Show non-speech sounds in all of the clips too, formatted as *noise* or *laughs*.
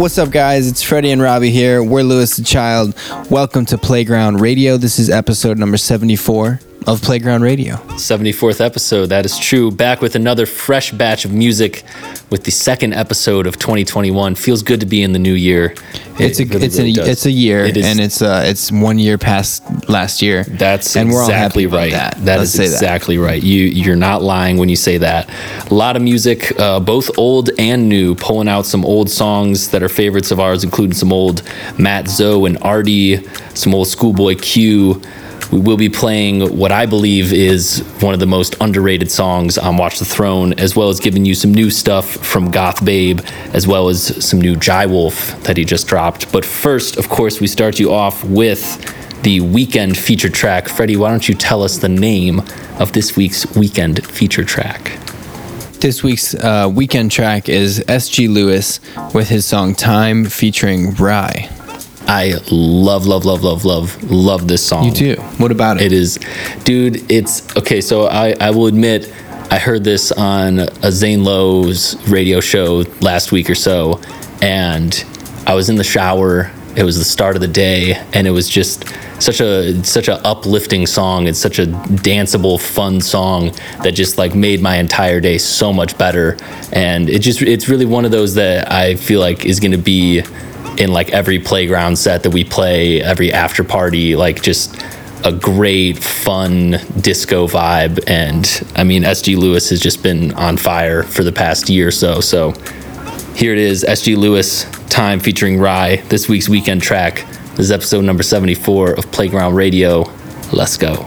What's up, guys? It's Freddie and Robbie here. We're Louis the Child. Welcome to Playground Radio. This is episode number 74 of Playground Radio. 74th episode. That is true. Back with another fresh batch of music with the second episode of 2021. Feels good to be in the new year. It's It a really, it's really a does. it's a year, It is- and it's uh it's one year past last year. That's and we're all exactly happy right. That, that is exactly right. You you're not lying when you say that. A lot of music, uh, both old and new, pulling out some old songs that are favorites of ours, including some old Mat Zo and Arty, some old Schoolboy Q. We will be playing what I believe is one of the most underrated songs on Watch the Throne, as well as giving you some new stuff from Goth Babe, as well as some new Jai Wolf that he just dropped. But first, of course, we start you off with the weekend feature track. Freddie, why don't you tell us the name of this week's weekend feature track? This week's uh, weekend track is S.G. Lewis with his song "Time" featuring Rhye. I love, love, love, love, love, love this song. You too. What about it? It is, dude. It's okay. So I, I will admit, I heard this on a Zane Lowe's radio show last week or so, and I was in the shower. It was the start of the day, and it was just such a such a uplifting song. It's such a danceable, fun song that just like made my entire day so much better. And it just it's really one of those that I feel like is going to be in like every playground set that we play, every after party, like just a great fun disco vibe and I mean SG Lewis has just been on fire for the past year or so. So here it is, SG Lewis time featuring Rhye, this week's weekend track. This is episode number 74 of Playground Radio. Let's go.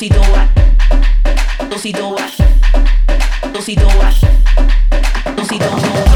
Dos y dos, dos y dos, dos y dos, dos y dos.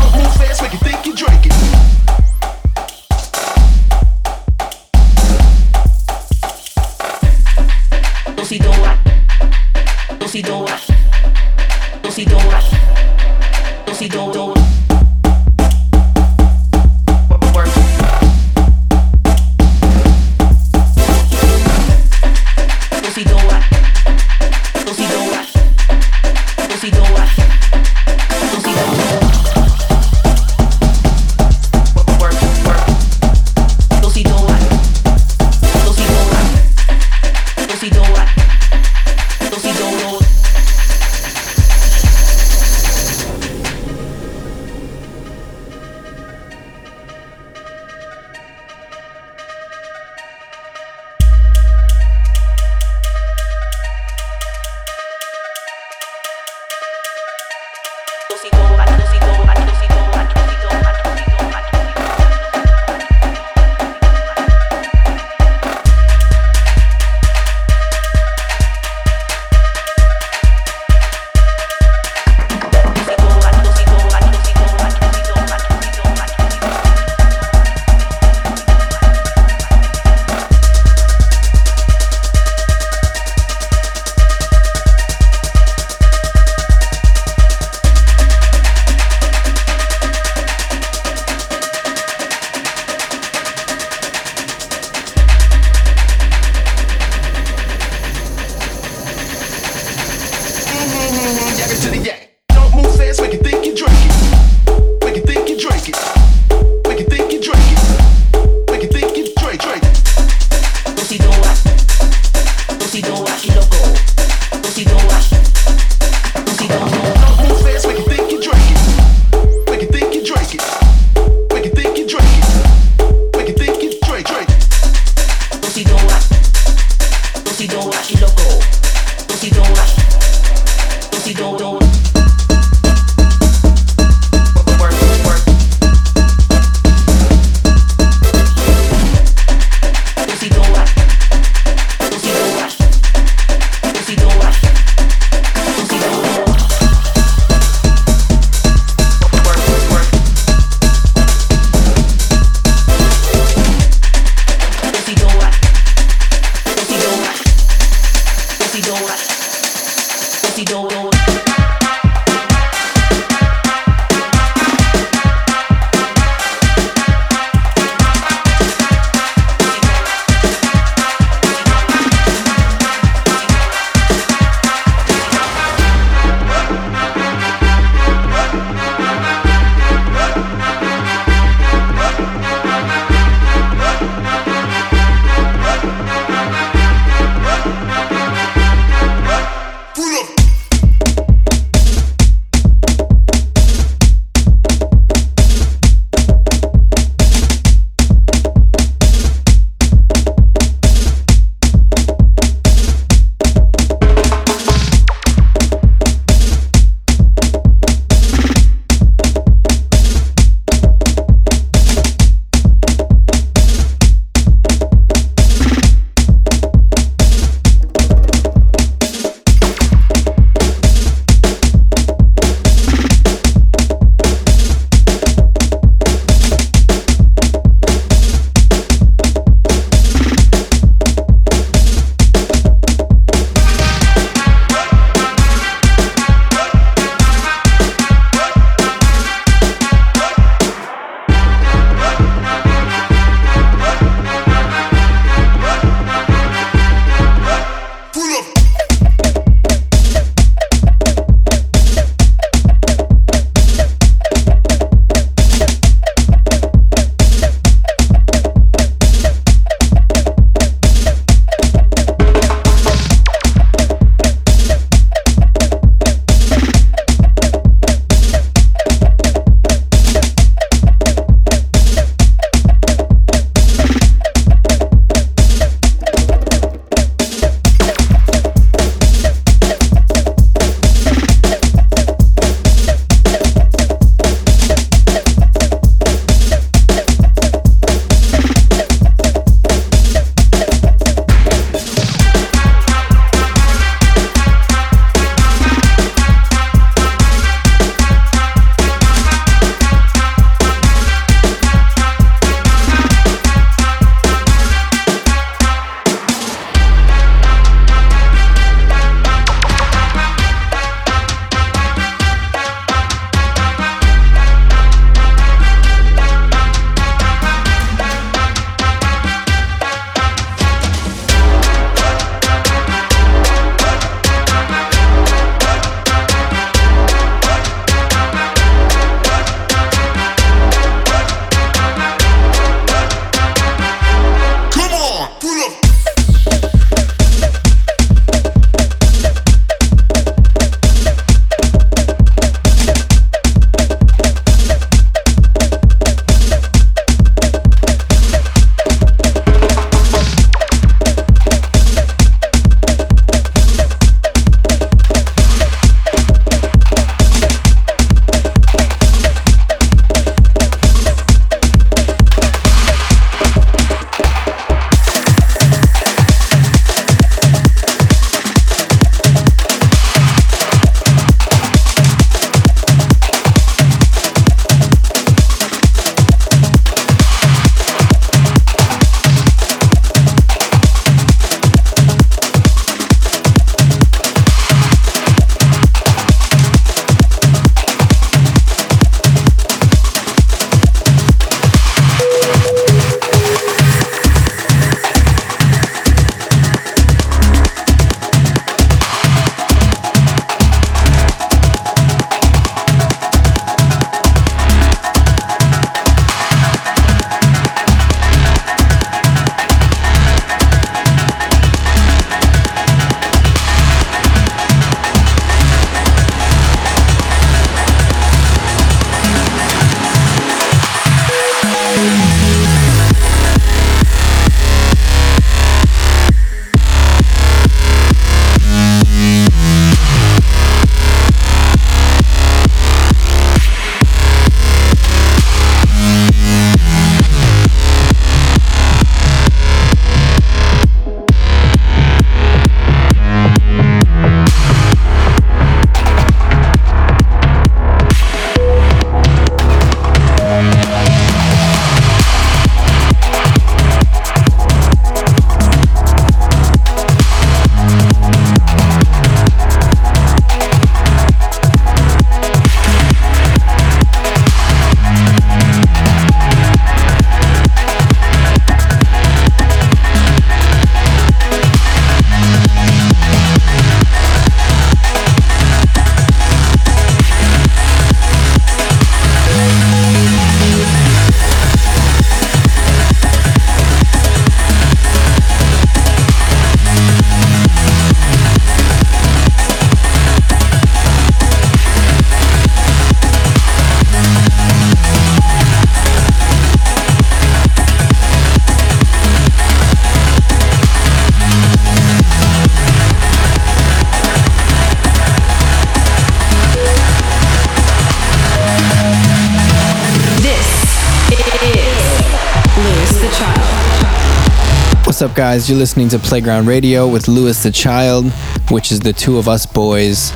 Guys? You're listening to Playground Radio with Louis the Child, which is the two of us boys.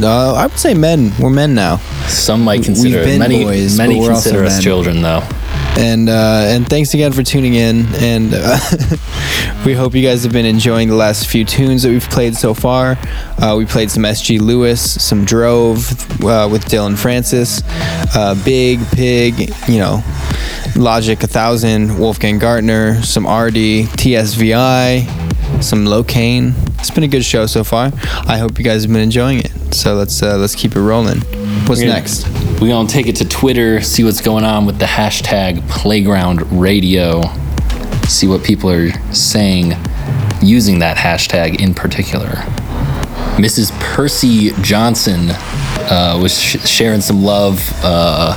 Uh, I would say men. We're men now. Some might We've consider been many boys, many but we're also consider us men. children though. And uh, and thanks again for tuning in. And uh, *laughs* we hope you guys have been enjoying the last few tunes that we've played so far. Uh, we played some SG Lewis, some Drove uh, with Dillon Francis, uh, Biig Piig, you know, Logic1000, Wolfgang Gartner, some Arty, TSVI, some Lokane. It's been a good show so far. I hope you guys have been enjoying it. So let's uh, let's keep it rolling. What's We're next? We're gonna take it to Twitter, see what's going on with the hashtag Playground Radio, see what people are saying using that hashtag in particular. Mrs. Percy Johnson uh, was sh- sharing some love, uh,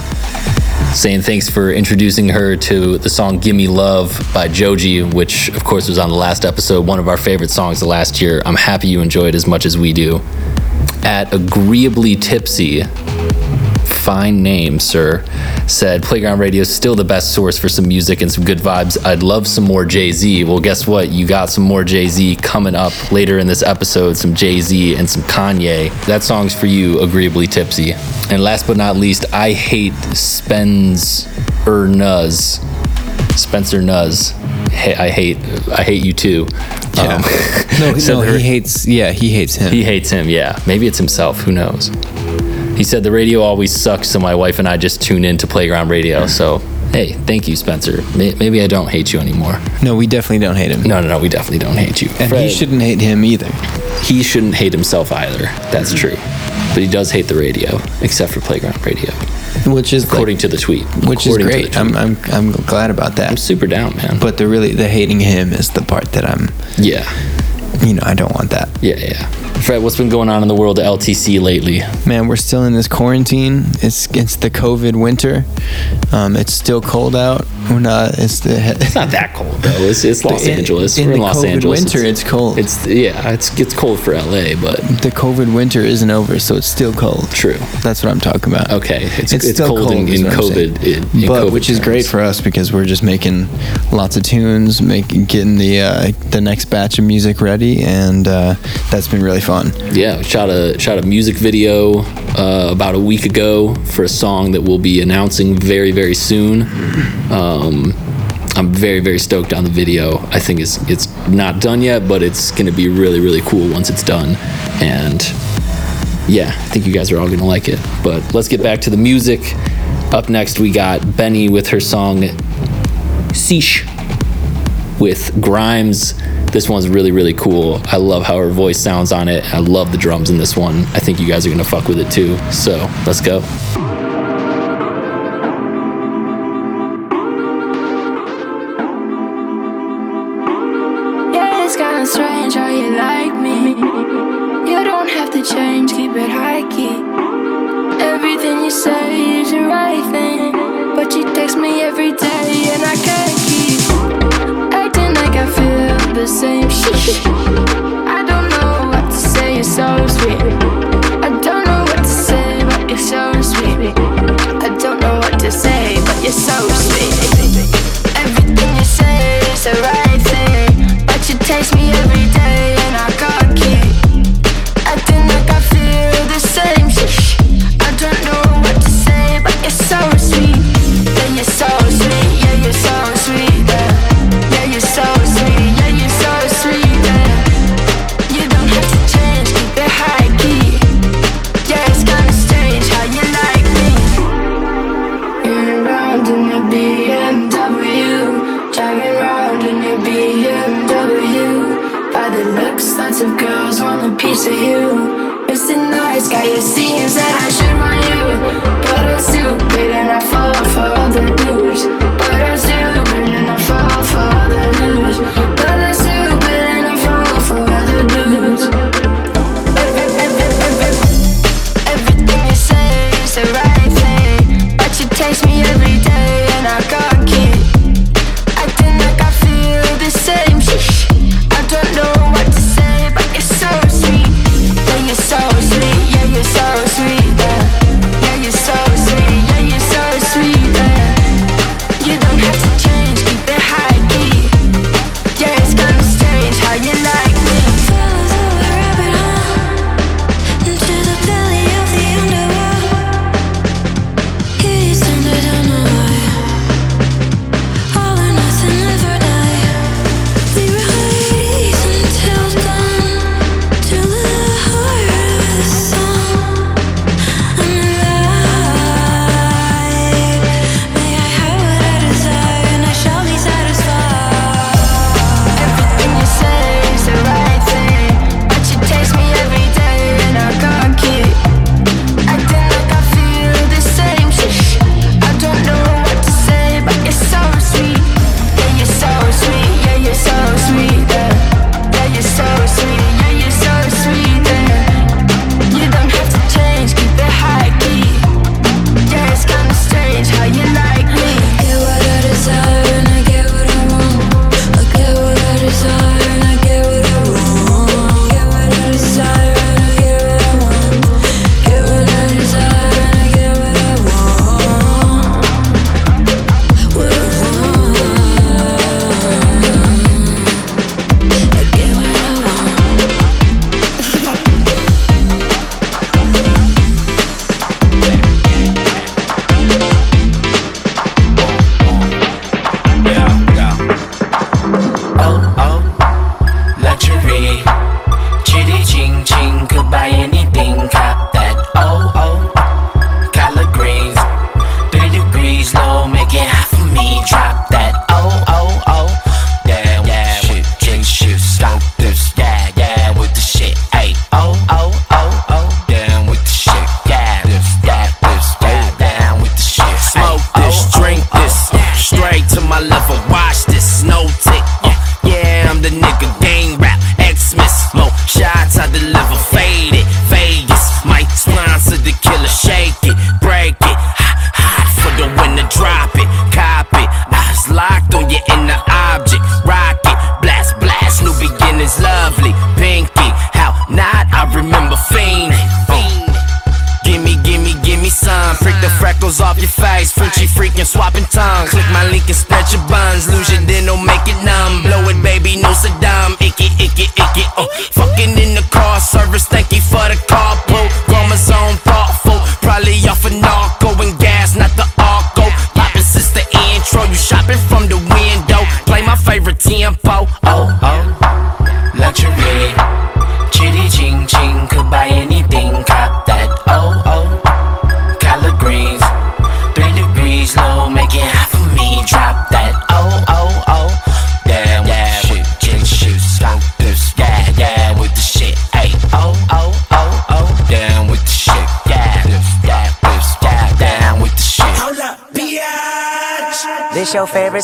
saying thanks for introducing her to the song "Gimme Love" by Joji, which of course was on the last episode, one of our favorite songs of last year. I'm happy you enjoyed it as much as we do. At agreeably tipsy, fine name, sir, said Playground Radio is still the best source for some music and some good vibes. I'd love some more Jay Z. Well, guess what? You got some more Jay Z coming up later in this episode, some Jay Z and some Kanye. That song's for you, Agreeably Tipsy. And last but not least, I hate Spencer Nuz. Spencer Nuz. Hey, I hate I hate you too. Um, No, *laughs* said no, he hates. Yeah, he hates him. he hates him, yeah. Maybe it's himself, who knows. He said the radio always sucks, so my wife and I just tune in to Playground Radio. So, hey, thank you, Spencer. Maybe I don't hate you anymore. No, we definitely don't hate him. No, no, no, we definitely don't hate you. And Fred, he shouldn't hate him either. he shouldn't hate himself either. That's mm-hmm. true. But he does hate the radio, except for Playground Radio, Which is according to the tweet. which is great. I'm, I'm I'm glad about that. I'm super down, man. but the really the hating him is the part that I'm yeah, you know I don't want that. yeah, yeah. Fred, what's been going on in the world of LTC lately? Man, we're still in this quarantine. It's it's the COVID winter. Um, it's still cold out. We're not. It's the It's not that cold though. It's, it's Los In- Angeles. in We're in Los COVID Angeles. winter, it's cold. It's yeah, it's it's cold for LA, but the COVID winter isn't over, so it's still cold. true. That's what I'm talking about. Okay, it's It's it's, cold, in, cold, is in COVID, in, in but which is great for us because we're just making lots of tunes, making getting the uh, the next batch of music ready, and uh, that's been really fun. Yeah, shot a shot a music video uh, about a week ago for a song that we'll be announcing very very soon. Um, I'm very very stoked on the video. I think it's it's not done yet, but it's gonna be really really cool once it's done, and yeah, I think you guys are all gonna like it. But let's get back to the music. Up next, we got BENEE with her song "Sheesh" with Grimes. This one's really, really cool. I love how her voice sounds on it. I love the drums in this one. I think you guys are gonna fuck with it too. So let's go.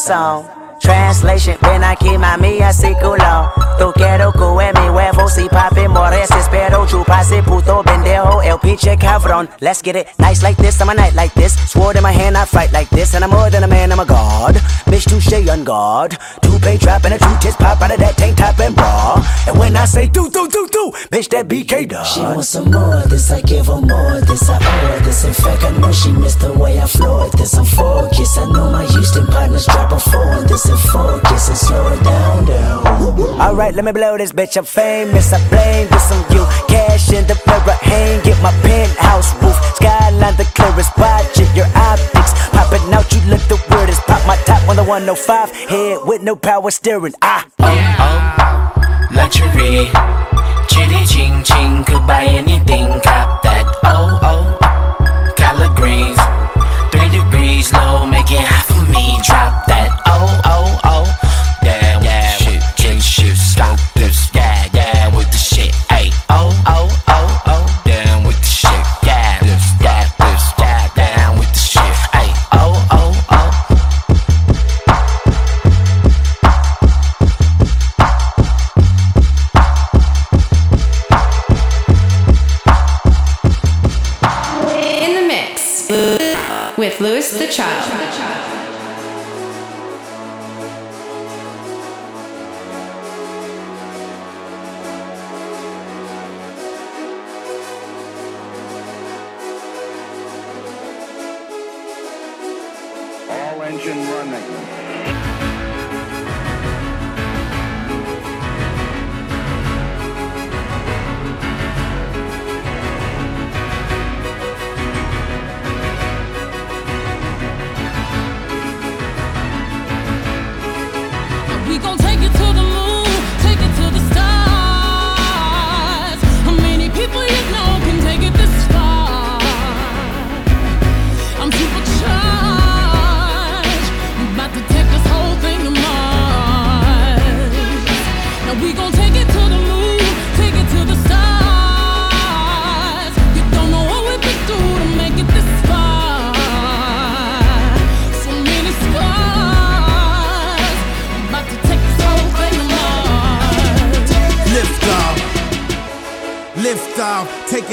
Song. Translation, ven aquí mami así culo Tú quiero que mi huevo si papi mores Espero chupase puto pendejo el pinche cabrón Let's get it, nice like this, I'm a night like this. Sword in my hand, I fight like this And I'm more than a man, I'm a god. Bitch, touche on guard Two-pay trap and a two-tits pop out of that tank top and bra. And when I say do, do, do, do Bitch, that BK dog She wants some more of this, I give her more of this, I owe her this. In fact, I know she missed the way I floor this. I'm focused, I know my Houston partners drop a four on this and focus and slow it down, down. Alright, let me blow this bitch. I'm famous. I blame this on you. Cash in the mirror, hang get my penthouse roof. Skyline the clearest, watching your optics. Popping out, you look the weirdest. Pop my top on the 105. Head with no power steering. Ah. oh, luxury. Chitty ching ching, could buy anything, cop that. Oh, oh, collard greens, three degrees low, make it hot for me. Drop that. Oh, oh, oh, Louis the Child.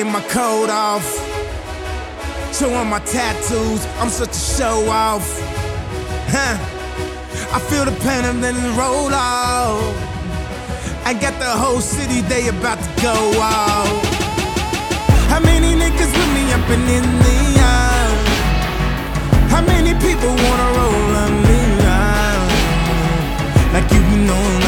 Taking my coat off. Showing my tattoos, I'm such a show off. Huh. I feel the pain and then roll off. I got the whole city, they about to go off. How many niggas with me up and in the aisle? How many people wanna roll on me now? Like you know,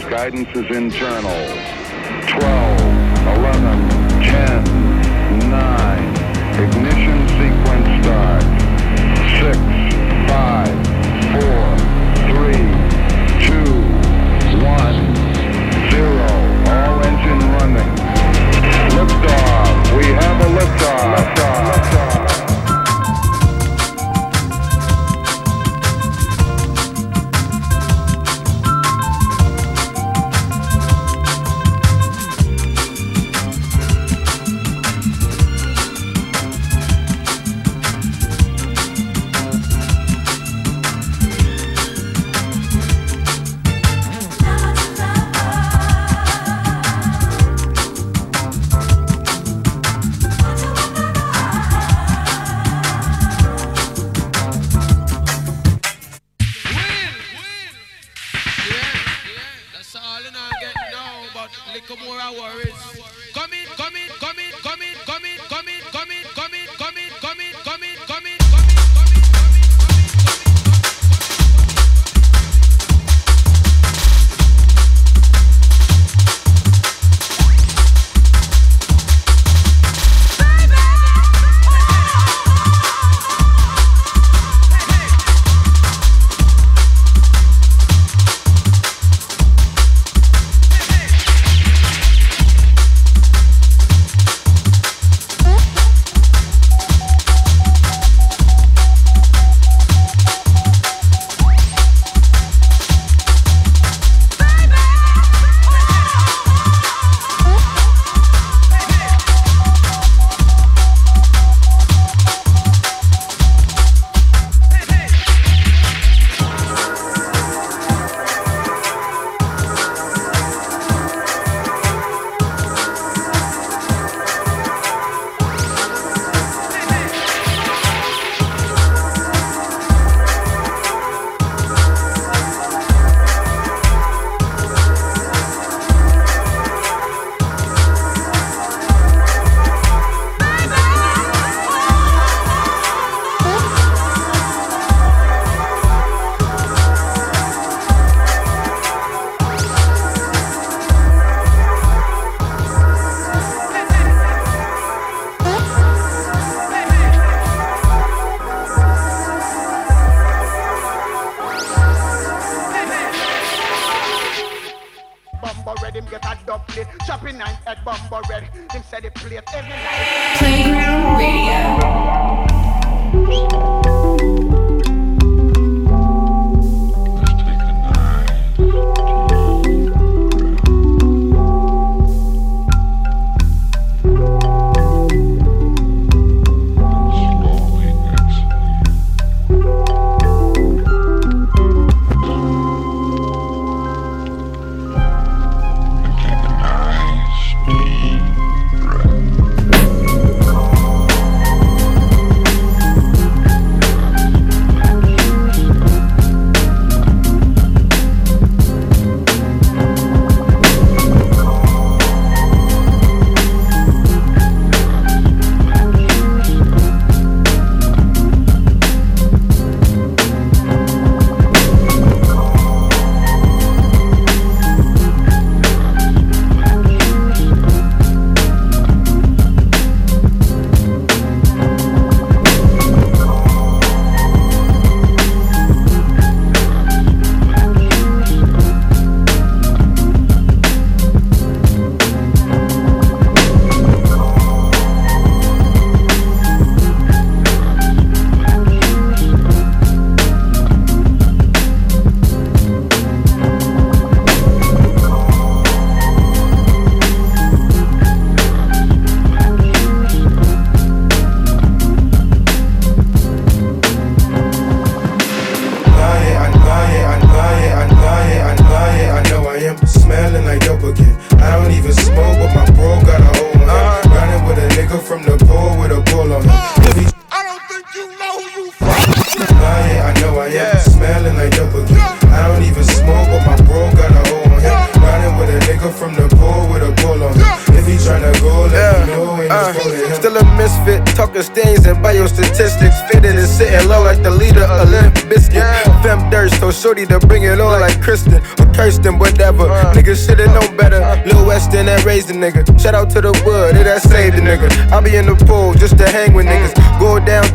15. Guidance is internal.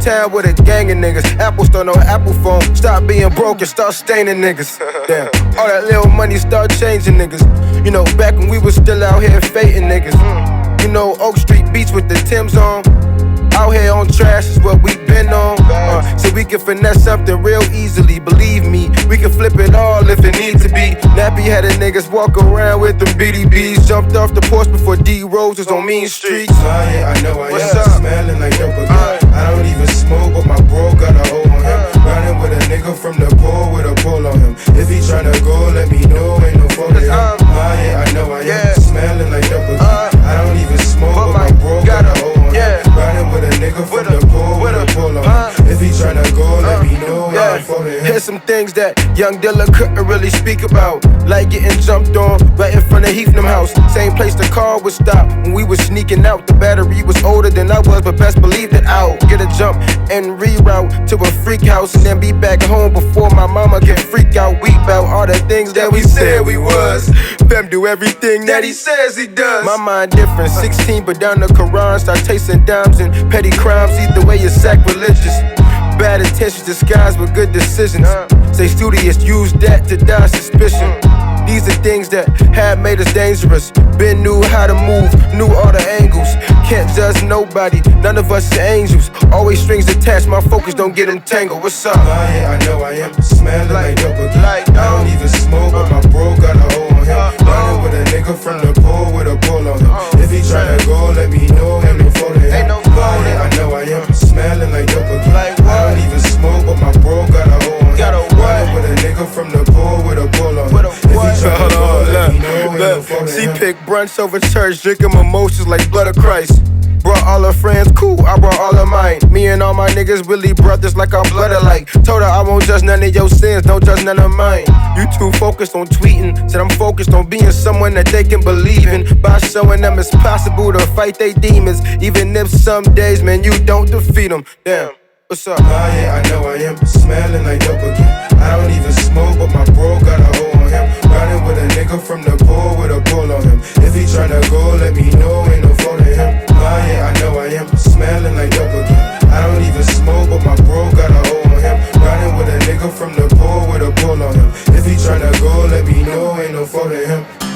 Downtown with a gang of niggas. Apple store, no Apple phone. Stop being broke and start staining niggas. *laughs* Damn, all that little money start changing niggas. You know, back when we was still out here fading niggas. You know, Oak Street Beach with the Tim's on. Out here on trash is what we been on. Uh, so we can finesse something real easily. Believe me, we can flip it all if it needs to be. Nappy headed niggas walk around with them BDBs. Jumped off the porch before D Rose was on Mean Streets. Yeah, I know I What's am. up? Smelling like. I don't even smoke, but my bro got a hold on him. Riding with a nigga from the pool with a pull on him. If he tryna go, let me know. Ain't no phone in him. Uh, nah, yeah, I know I am. Smelling like dope again. Uh, I don't even smoke, but my bro got a hold on him. Riding with a nigga from the pool with a pull on him. If he tryna go, let me know. Ain't no phone in. Here's some things that young Dilla couldn't really speak about. Like getting jumped on right in front of Heathnam House. Same place the car would stop when we was sneaking out. The battery was older than I was, but best believe that I'll get a jump and reroute to a freak house and then be back home before my mama can freak out. Weep out all the things that we said we was. Fem do everything that he says he does. My mind different, 16, but down the Quran, start tasting dimes and petty crimes. Either way, you're sacrilegious. Bad intentions disguised with good decisions. Say studious, use that to dodge suspicion. These are things that have made us dangerous. Been knew how to move, knew all the angles. Can't judge nobody, none of us are angels. Always strings attached, my focus don't get entangled. What's up? Nah, yeah, I know I am. Smelling like dope again. I don't even smoke, but my bro got a hold on him. Riding with a nigga from the pool with a pull on him. If he try to go, let me know. From the pool with a pull on. If he tryna Hold on, let me know. look, look. She picked brunch over church, drinking mimosas like blood of Christ. Brought all her friends, cool, I brought all of mine. Me and all my niggas really brothers like I'm blood alike. Told her I won't judge none of your sins, don't judge none of mine. You too focused on tweeting, said I'm focused on being someone that they can believe in. By showing them it's possible to fight they demons, even if some days, man, you don't defeat them. Damn, what's up? Nah, yeah, I know I am. Smelling like dope again. I don't even smoke, but my bro got a hold on him. Riding with a nigga from the pool with a pull on him. If he tryna go, let me know. Ain't no phone in him. Yeah, I know I am. Smelling like dope again. I don't even smoke, but my bro got a hold on him. Riding with a nigga from the pool with a pull on him. If he tryna go, let me know. Ain't no phone in him.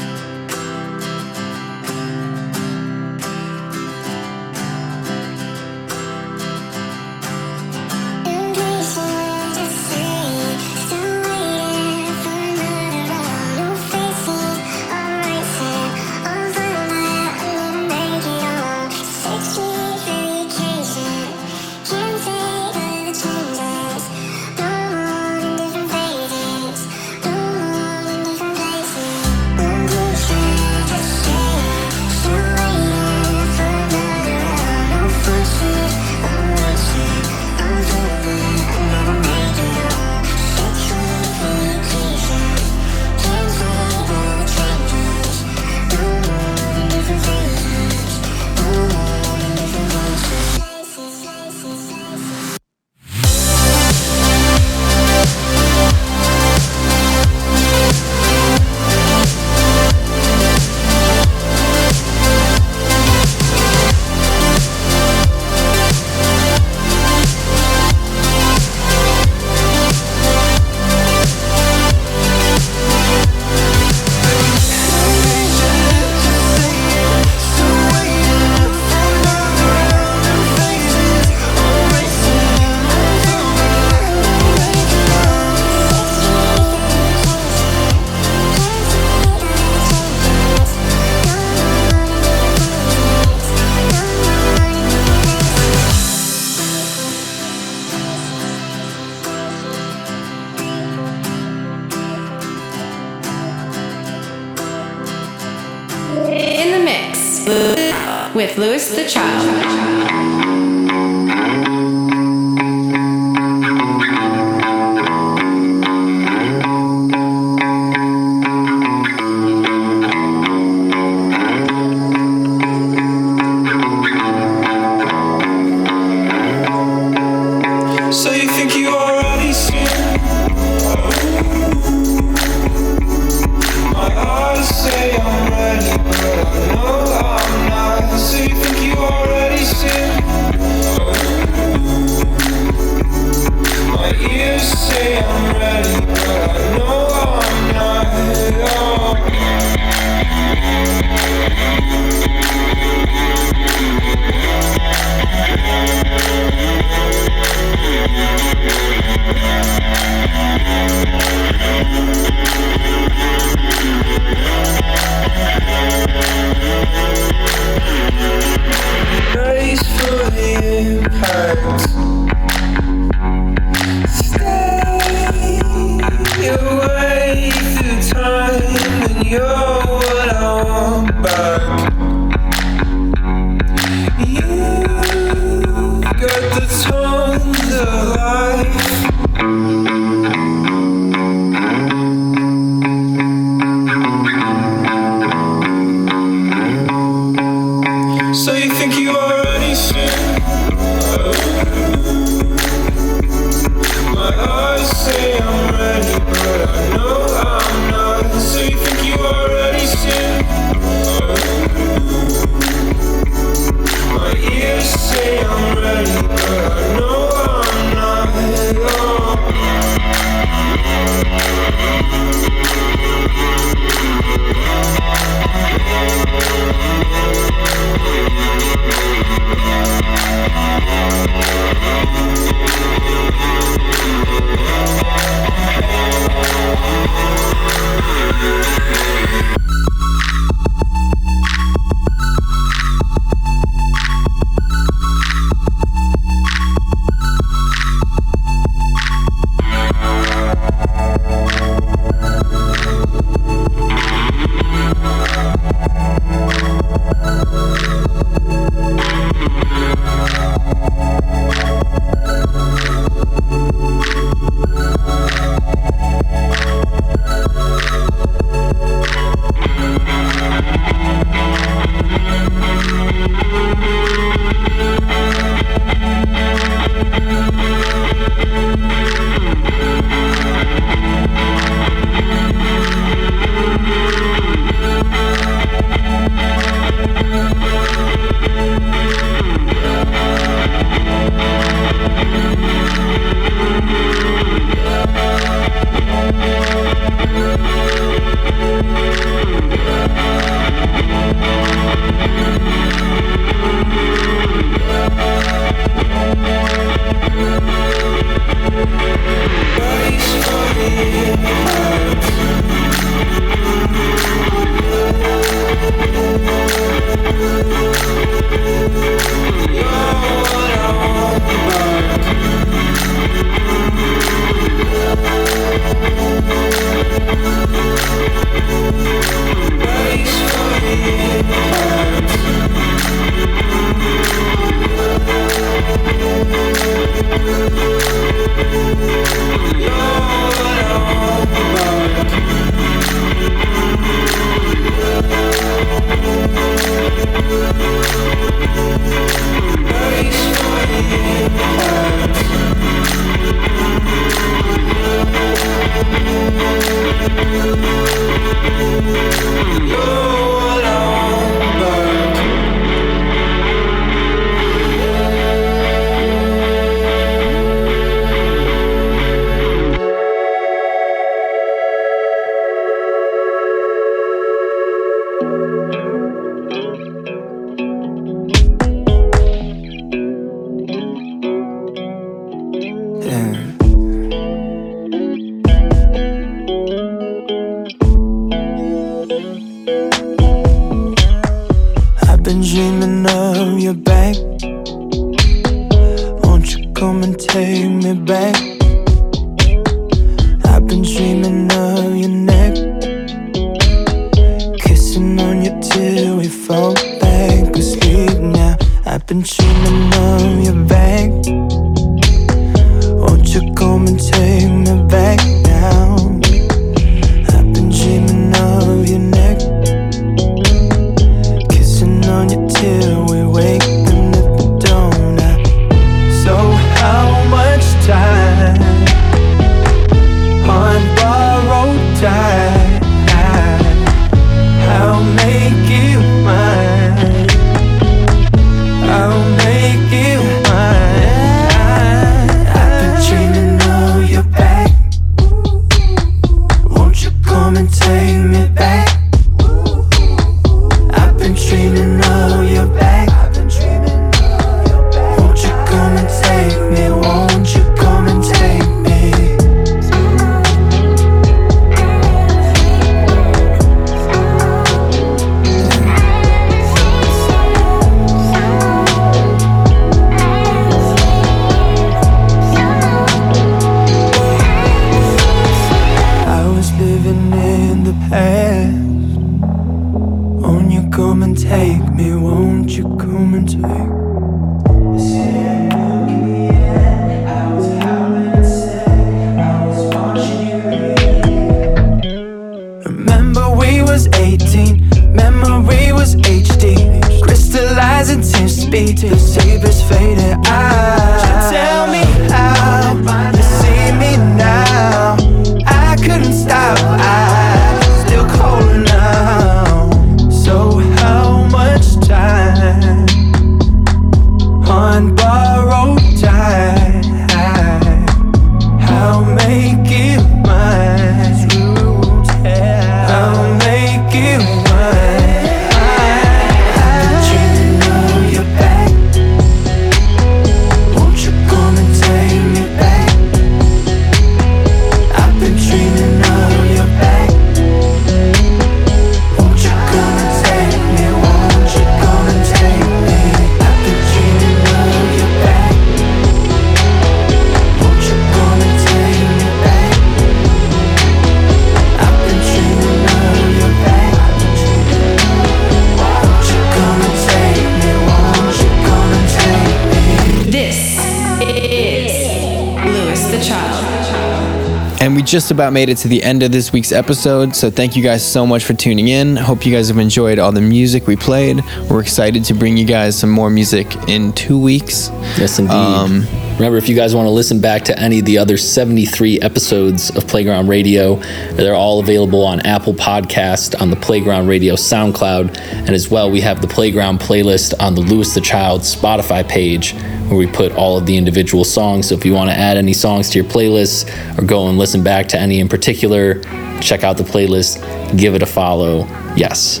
Just about made it to the end of this week's episode. So thank you guys so much for tuning in. Hope you guys have enjoyed all the music we played. We're excited to bring you guys some more music in two weeks. Yes, indeed. Um, Remember, if you guys want to listen back to any of the other 73 episodes of Playground Radio, they're all available on Apple Podcast, on the Playground Radio SoundCloud, and as well, we have the Playground playlist on the Louis the Child Spotify page where we put all of the individual songs. So if you want to add any songs to your playlist or go and listen back to any in particular, check out the playlist, give it a follow. Yes.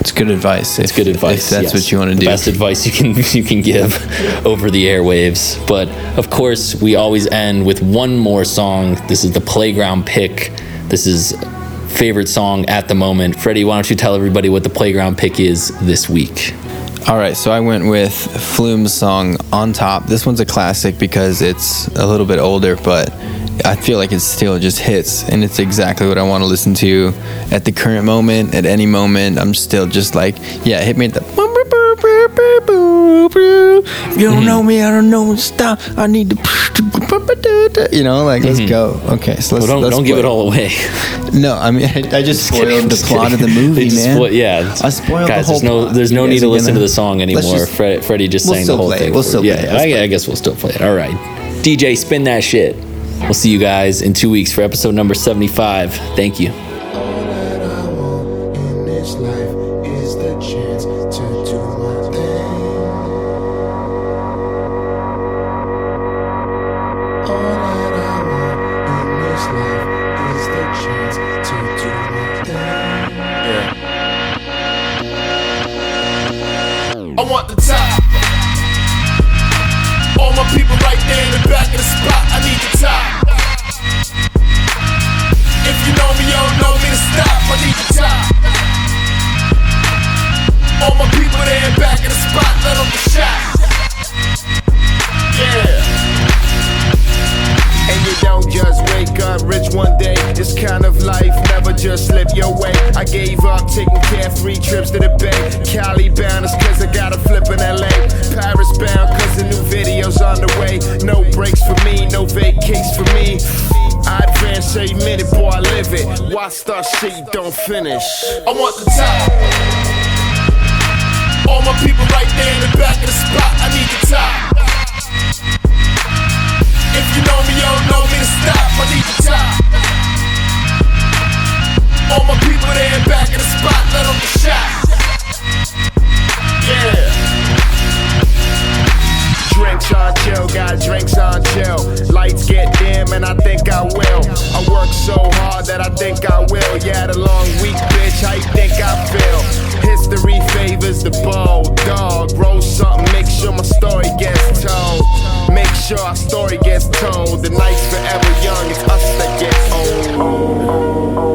It's good advice. It's good advice. that's yes. what you wanna The do. Best advice you can *laughs* you can give over the airwaves. But of course, we always end with one more song. This is the playground pick. This is favorite song at the moment. Freddie, why don't you tell everybody what the playground pick is this week? All right, so I went with Flume's song On Top. This one's a classic because it's a little bit older, but I feel like it still just hits and it's exactly what I want to listen to at the current moment, at any moment. I'm still just like, yeah, hit me at the you don't mm-hmm. know me, I don't know stop. I need to, *laughs* you know, like let's mm-hmm. go. Okay, so let's, Well, don't let's don't give it all away. *laughs* No, I mean I, I just kidding, spoiled the just plot of the *laughs* movie, man. spoil- yeah, I spoiled guys. the whole there's no there's no need to listen gonna- to the song anymore. just- Fred, Freddie just We'll sang the whole play it. thing. We'll still play yeah, it. Let's I, I guess we'll still play it. All right, DJ, spin that shit. We'll see you guys in two weeks for episode number 75. Thank you. All my people there back in the spot, let them get shot. Yeah. And you don't just wake up rich one day. This kind of life, never just slip your way. I gave up taking carefree trips to the bay. Cali bound is cause I gotta flip in LA. Paris bound cause the new video's on the way. No breaks for me, no vacates for me. I advance a minute, boy, I live it. Why start shit don't finish? I want the top. All my people right there in the back of the spot, I need the top. If you know me, you don't know me to stop, I need the top. All my people there in back of the spot, let them get shot. Yeah drinks on chill, got drinks on chill. Lights get dim and I think I will. I work so hard that I think I will. Yeah, the long week, bitch, how you think I feel? History favors the bold dog. Roll something, make sure my story gets told. Make sure our story gets told. The night's forever young, it's us that get old.